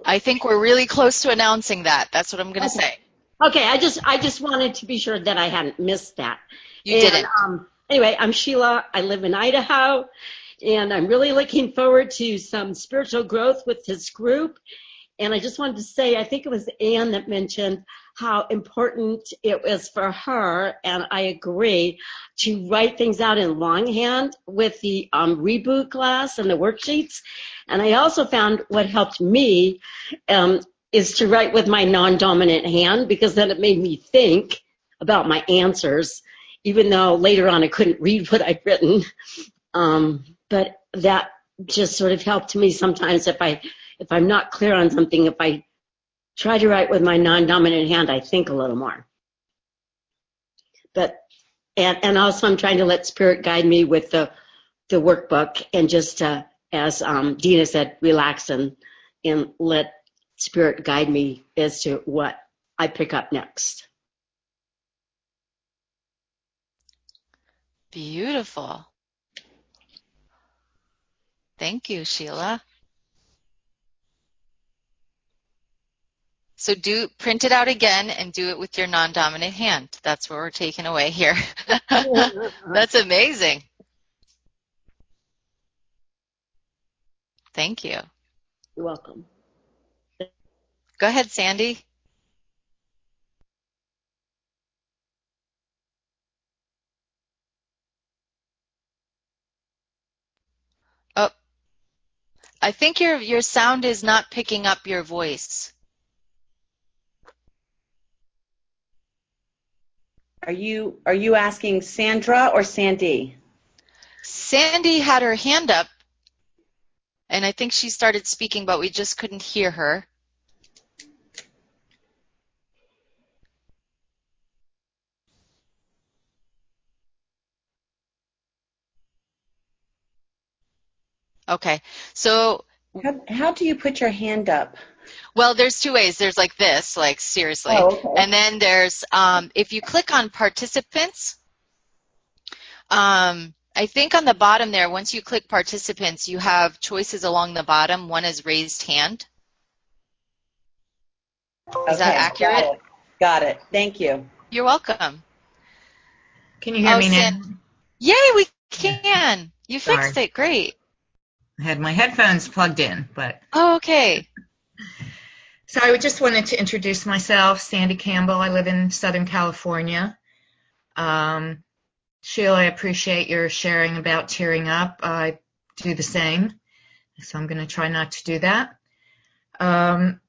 S1: I think we're really close to announcing that. That's what I'm going to
S14: Okay.
S1: say.
S14: Okay, I just I just wanted to be sure that I hadn't missed that.
S1: You
S14: And,
S1: didn't.
S14: Um, anyway, I'm Sheila. I live in Idaho, and I'm really looking forward to some spiritual growth with this group. And I just wanted to say, I think it was Anne that mentioned how important it was for her, and I agree, to write things out in longhand with the um, reboot class and the worksheets. And I also found what helped me um, is to write with my non-dominant hand because then it made me think about my answers, even though later on I couldn't read what I'd written. Um, but that just sort of helped me sometimes if I if I'm not clear on something, if I try to write with my non-dominant hand, I think a little more. But and and also I'm trying to let spirit guide me with the the workbook and just uh, as um, Dina said, relax and and let spirit guide me as to what I pick up next.
S1: Beautiful. Thank you, Sheila. So do print it out again and do it with your non-dominant hand. That's what we're taking away here. That's amazing. Thank you.
S14: You're welcome.
S1: Go ahead, Sandy. Oh, I think your your sound is not picking up your voice.
S15: Are you are you asking Sandra or Sandy?
S1: Sandy had her hand up, and I think she started speaking, but we just couldn't hear her. Okay, so
S15: How, how do you put your hand up?
S1: well, there's two ways. There's like this, like seriously,
S15: Oh, okay.
S1: and then there's um, if you click on participants. Um, I think on the bottom there, once you click participants, you have choices along the bottom. One is raised hand. Is that accurate?
S15: Got it. Got it. Thank you.
S1: You're welcome.
S16: Can you hear
S1: Oh,
S16: me now?
S1: San- Yay, we can. You fixed
S16: Sorry.
S1: it. Great.
S16: I had my headphones plugged in, but
S1: Oh, okay.
S16: so I just wanted to introduce myself, Sandy Campbell. I live in Southern California. Um, Sheila, I appreciate your sharing about tearing up. I do the same, so I'm going to try not to do that. Um,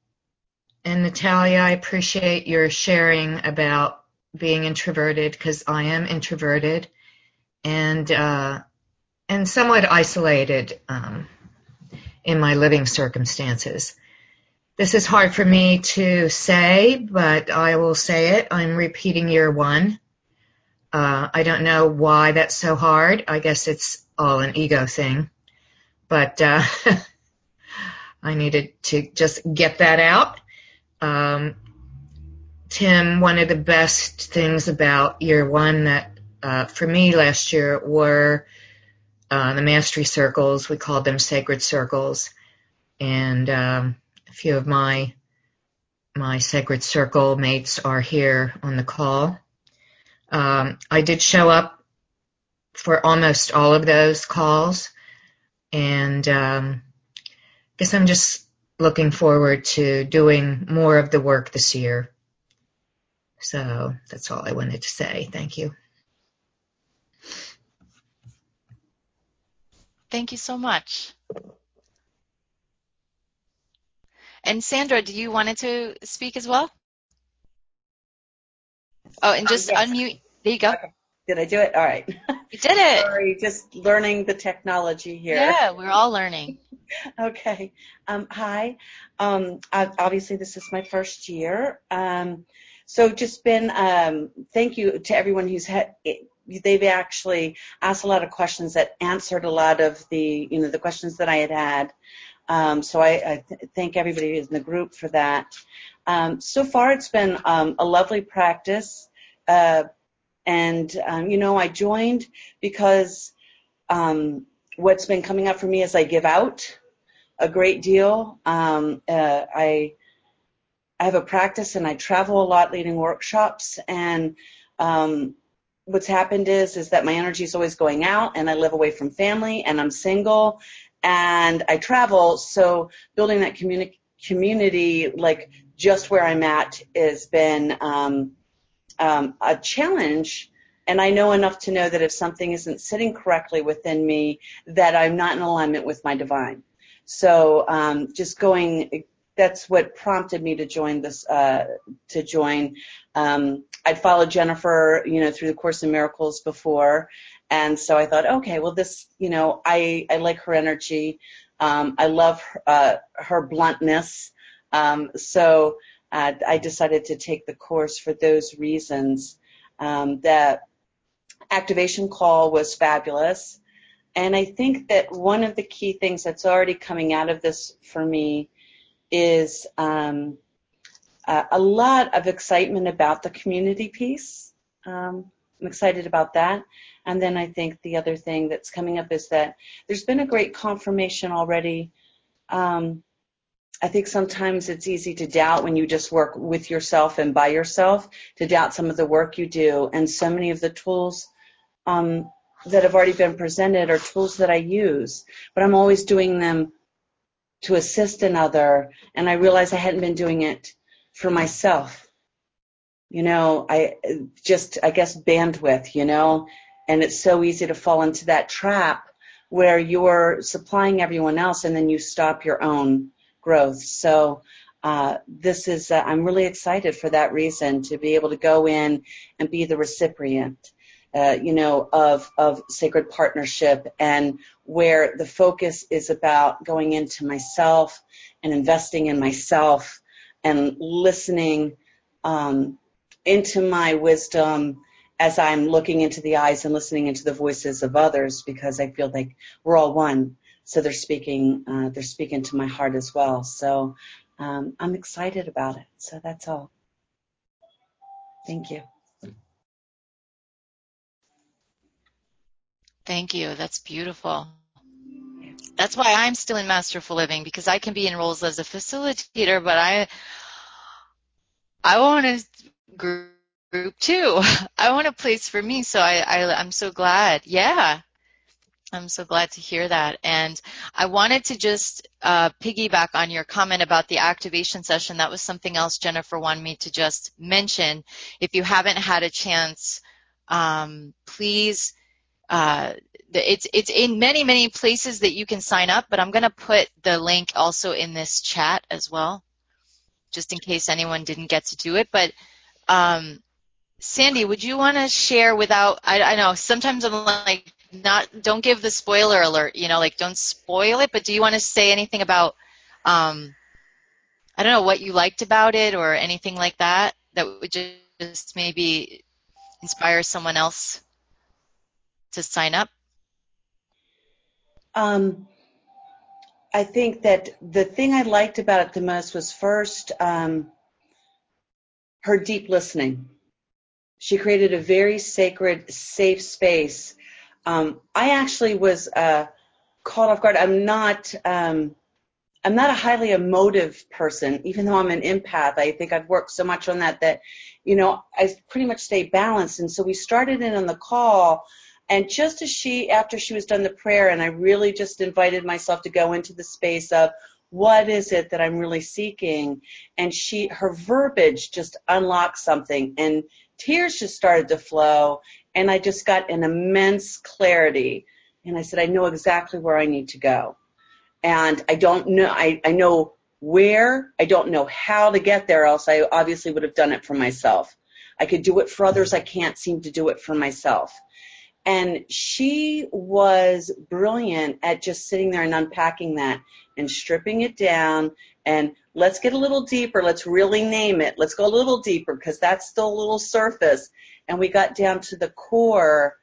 S16: and Natalia, I appreciate your sharing about being introverted because I am introverted and uh, and somewhat isolated um, in my living circumstances. This is hard for me to say, but I will say it. I'm repeating year one. Uh, I don't know why that's so hard. I guess it's all an ego thing. But uh, I needed to just get that out. Um, Tim, one of the best things about year one that uh, for me last year were uh, the mastery circles. We called them sacred circles, and um, a few of my my sacred circle mates are here on the call. Um, I did show up for almost all of those calls, and um, guess I'm just looking forward to doing more of the work this year. So that's all I wanted to say. Thank you.
S1: Thank you so much. And Sandra, do you wanted to speak as well? Oh, and just
S15: yes.
S1: unmute. There you go.
S15: Did I do it? All right.
S1: You did it.
S15: Sorry, just learning the technology here.
S1: Yeah, we're all learning.
S15: Okay. Um, hi. Um, obviously, this is my first year. Um, so just been, um, thank you to everyone who's had, they've actually asked a lot of questions that answered a lot of the, you know, the questions that I had had. Um, so I, I th- thank everybody in the group for that. Um, so far, it's been um, a lovely practice. Uh, and, um, you know, I joined because um, what's been coming up for me is I give out a great deal. Um, uh, I I have a practice and I travel a lot leading workshops and um, what's happened is is that my energy is always going out and I live away from family and I'm single and I travel. So building that communi- community like just where I'm at has been um, um, a challenge. And I know enough to know that if something isn't sitting correctly within me that I'm not in alignment with my divine. So um, just going that's what prompted me to join this uh, to join um, I'd followed Jennifer you know through the course in miracles before and so I thought okay well this you know I I like her energy. Um, I love her, uh, her bluntness. Um, so uh, I decided to take the course for those reasons. Um, that activation call was fabulous and I think that one of the key things that's already coming out of this for me is um, uh, a lot of excitement about the community piece. Um, I'm excited about that. And then I think the other thing that's coming up is that there's been a great confirmation already. Um, I think sometimes it's easy to doubt when you just work with yourself and by yourself, to doubt some of the work you do. And so many of the tools um, that have already been presented are tools that I use, but I'm always doing them to assist another, and I realized I hadn't been doing it for myself. You know, I just, I guess, bandwidth, you know, and it's so easy to fall into that trap where you're supplying everyone else and then you stop your own growth. So, uh, this is, uh, I'm really excited for that reason to be able to go in and be the recipient. Uh, you know, of, of sacred partnership and where the focus is about going into myself and investing in myself and listening um, into my wisdom as I'm looking into the eyes and listening into the voices of others because I feel like we're all one. So they're speaking, uh, they're speaking to my heart as well. So um, I'm excited about it. So that's all. Thank you.
S1: Thank you. That's beautiful. That's why I'm still in Masterful Living because I can be in roles as a facilitator, but I I want a group too. I want a place for me. So I, I I'm so glad. Yeah. I'm so glad to hear that. And I wanted to just uh, piggyback on your comment about the activation session. That was something else Jennifer wanted me to just mention. If you haven't had a chance, um, please uh, it's it's in many many places that you can sign up, but I'm going to put the link also in this chat as well, just in case anyone didn't get to do it. But um, Sandy, would you want to share without? I, I know sometimes I'm like not don't give the spoiler alert, you know, like don't spoil it. But do you want to say anything about? Um, I don't know what you liked about it or anything like that that would just maybe inspire someone else to sign up?
S15: Um, I think that the thing I liked about it the most was first um, her deep listening. She created a very sacred, safe space. Um, I actually was uh, caught off guard. I'm not. Um, I'm not a highly emotive person, even though I'm an empath. I think I've worked so much on that that, you know, I pretty much stay balanced. And so we started in on the call and just as she, after she was done the prayer, and I really just invited myself to go into the space of what is it that I'm really seeking, and she, her verbiage just unlocked something, and tears just started to flow, and I just got an immense clarity. And I said, I know exactly where I need to go. And I don't know, I, I know where, I don't know how to get there, else I obviously would have done it for myself. I could do it for others, I can't seem to do it for myself. And she was brilliant at just sitting there and unpacking that and stripping it down and let's get a little deeper. Let's really name it. Let's go a little deeper because that's still a little surface. And we got down to the core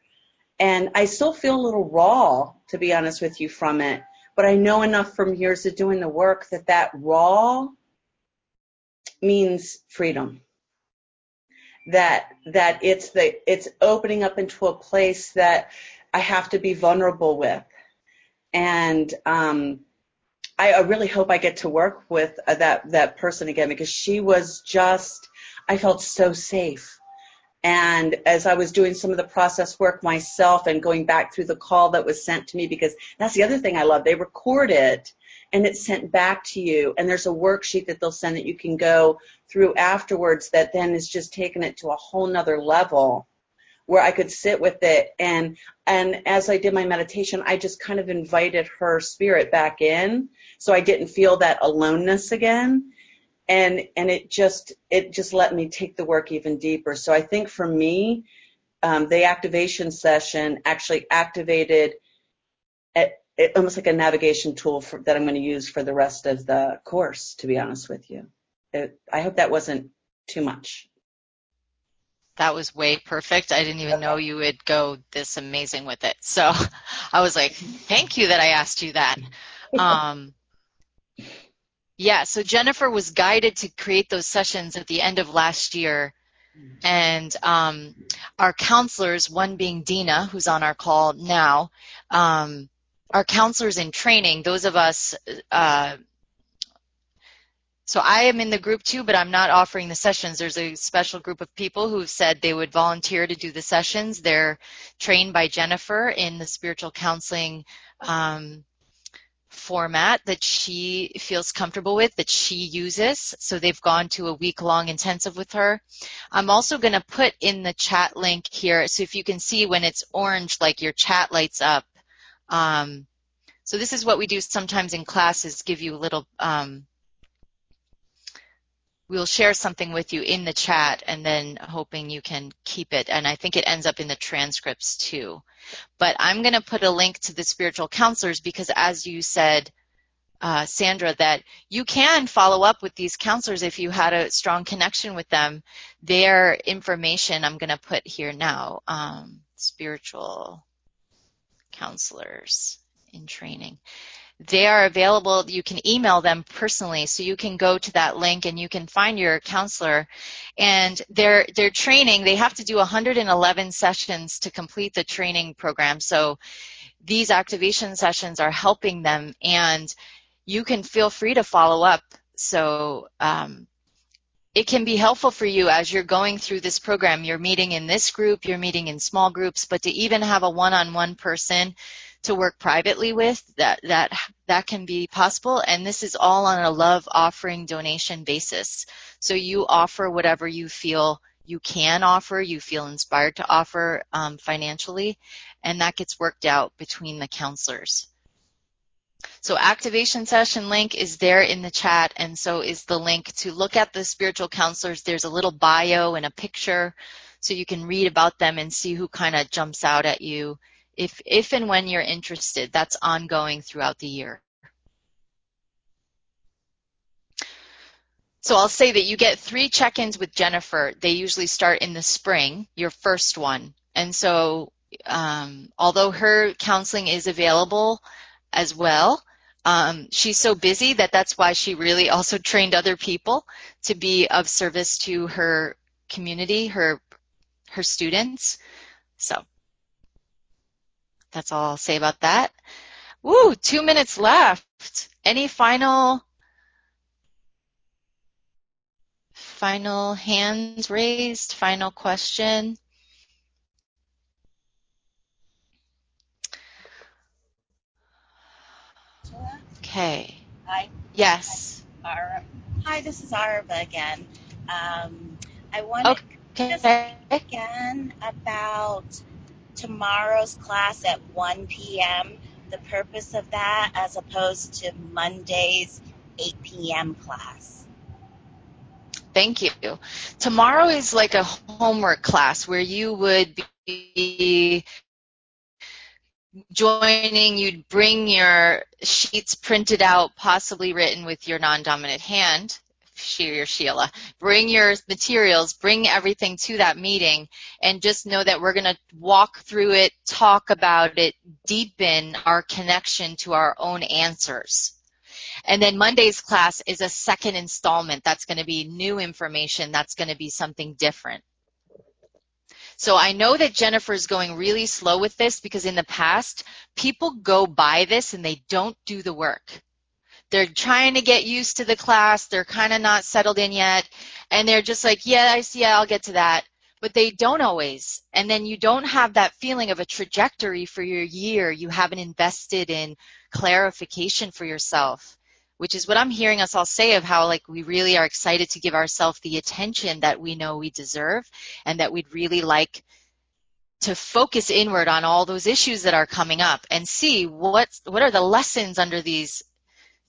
S15: and I still feel a little raw, to be honest with you, from it. But I know enough from years of doing the work that that raw means freedom that that it's the it's opening up into a place that I have to be vulnerable with, and um, I, I really hope I get to work with uh, that that person again because she was just I felt so safe. And as I was doing some of the process work myself and going back through the call that was sent to me, because that's the other thing I love, they record it and it's sent back to you. And there's a worksheet that they'll send that you can go through afterwards that then is just taking it to a whole nother level where I could sit with it. And and as I did my meditation I just kind of invited her spirit back in. So I didn't feel that aloneness again. And and it just it just let me take the work even deeper. So I think for me um, the activation session actually activated it, almost like a navigation tool for, that I'm going to use for the rest of the course, to be honest with you. It, I hope that wasn't too much.
S1: That was way perfect. I didn't even know you would go this amazing with it. So I was like, thank you that I asked you that. Um, yeah, so Jennifer was guided to create those sessions at the end of last year. And um, our counselors, one being Dina, who's on our call now, um, our counselors in training, those of us, uh, so I am in the group too, but I'm not offering the sessions. There's a special group of people who've said they would volunteer to do the sessions. They're trained by Jennifer in the spiritual counseling um, format that she feels comfortable with, that she uses. So they've gone to a week long intensive with her. I'm also going to put in the chat link here. So if you can see when it's orange, like your chat lights up. Um, so this is what we do sometimes in classes, give you a little, um, we'll share something with you in the chat and then hoping you can keep it. And I think it ends up in the transcripts too. But I'm going to put a link to the spiritual counselors because as you said, uh, Sandra, that you can follow up with these counselors if you had a strong connection with them. Their information I'm going to put here now. Um, spiritual counselors in training they are available. You can email them personally. So you can go to that link and you can find your counselor. And their, their training, they have to do 111 sessions to complete the training program. So these activation sessions are helping them and you can feel free to follow up. So, um, it can be helpful for you as you're going through this program. You're meeting in this group, you're meeting in small groups, but to even have a one-on-one person to work privately with, that, that, that can be possible. And this is all on a love offering donation basis. So you offer whatever you feel you can offer, you feel inspired to offer um, financially, and that gets worked out between the counselors. So activation session link is there in the chat and so is the link to look at the spiritual counselors. There's a little bio and a picture so you can read about them and see who kind of jumps out at you if, if and when you're interested. That's ongoing throughout the year. So I'll say that you get three check-ins with Jennifer. They usually start in the spring, your first one. And so um, although her counseling is available as well, um, she's so busy that that's why she really also trained other people to be of service to her community, her her students. So that's all I'll say about that. Woo, two minutes left. Any final final hands raised? Final question? Okay.
S3: Hi.
S1: Yes.
S3: Hi, Hi this is Arva again. Um, I wanted
S1: okay.
S3: to speak again about tomorrow's class at 1 p.m., the purpose of that as opposed to Monday's 8 p.m. class.
S1: Thank you. Tomorrow is like a homework class where you would be joining, you'd bring your sheets printed out, possibly written with your non-dominant hand, she or Sheila. Bring your materials, bring everything to that meeting, and just know that we're going to walk through it, talk about it, deepen our connection to our own answers. And then Monday's class is a second installment. That's going to be new information. That's going to be something different. So I know that Jennifer is going really slow with this because in the past, people go by this and they don't do the work they're trying to get used to the class. They're kind of not settled in yet. And they're just like, yeah, I see, I'll get to that. But they don't always. And then you don't have that feeling of a trajectory for your year. You haven't invested in clarification for yourself, which is what I'm hearing us all say of how like we really are excited to give ourselves the attention that we know we deserve and that we'd really like to focus inward on all those issues that are coming up and see what what are the lessons under these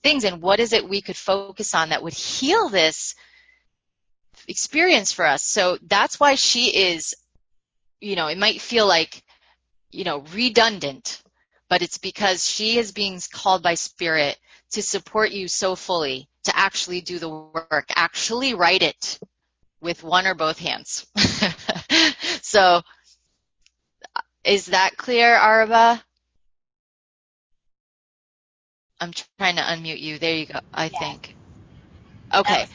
S1: things and what is it we could focus on that would heal this experience for us. So that's why she is, you know, it might feel like, you know, redundant, but it's because she is being called by spirit to support you so fully to actually do the work, actually write it with one or both hands. so is that clear, Arva? I'm trying to unmute you. There you go, I yes. think. Okay.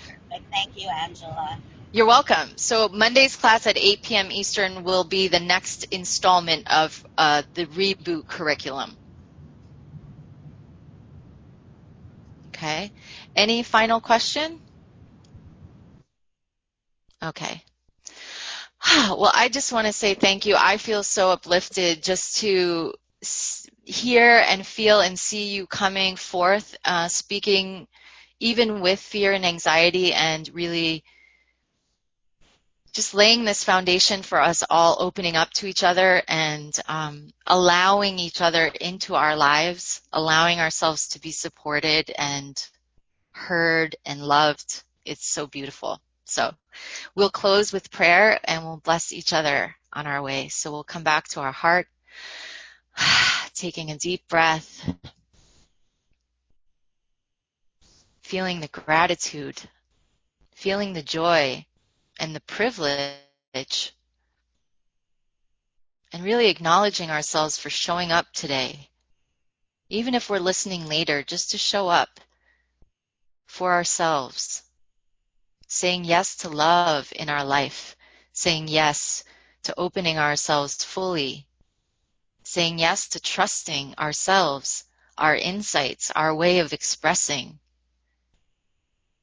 S3: Thank you, Angela.
S1: You're welcome. So Monday's class at 8 p.m. Eastern will be the next installment of uh, the reboot curriculum. Okay. Any final question? Okay. Well, I just want to say thank you. I feel so uplifted just to hear and feel and see you coming forth, uh, speaking even with fear and anxiety and really just laying this foundation for us all opening up to each other and um, allowing each other into our lives, allowing ourselves to be supported and heard and loved. It's so beautiful. So we'll close with prayer and we'll bless each other on our way. So we'll come back to our heart, taking a deep breath, feeling the gratitude, feeling the joy and the privilege, and really acknowledging ourselves for showing up today. Even if we're listening later, just to show up for ourselves, saying yes to love in our life, saying yes to opening ourselves fully, saying yes to trusting ourselves, our insights, our way of expressing,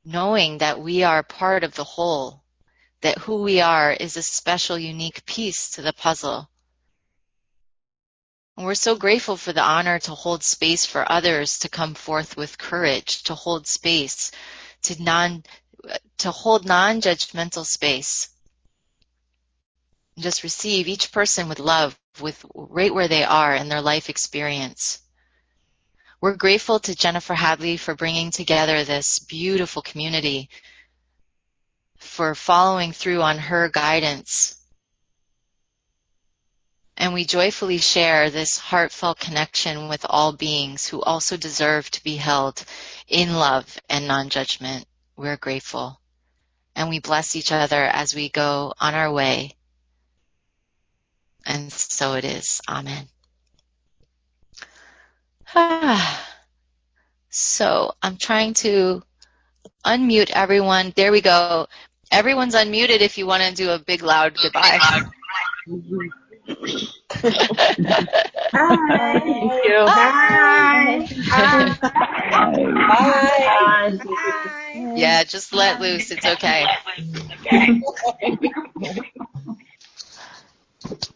S1: knowing that we are part of the whole, that who we are is a special, unique piece to the puzzle. And we're so grateful for the honor to hold space for others to come forth with courage, to hold space, to non, to hold non-judgmental space. Just receive each person with love, with right where they are in their life experience. We're grateful to Jennifer Hadley for bringing together this beautiful community, for following through on her guidance. And we joyfully share this heartfelt connection with all beings who also deserve to be held in love and non-judgment. We're grateful. And we bless each other as we go on our way. And so it is. Amen. Ah, So I'm trying to unmute everyone. There we go. Everyone's unmuted if you want to do a big loud goodbye.
S11: Hi.
S10: Thank you.
S11: Hi. Hi.
S10: Bye.
S1: Yeah, just let loose. It's okay.
S11: Okay.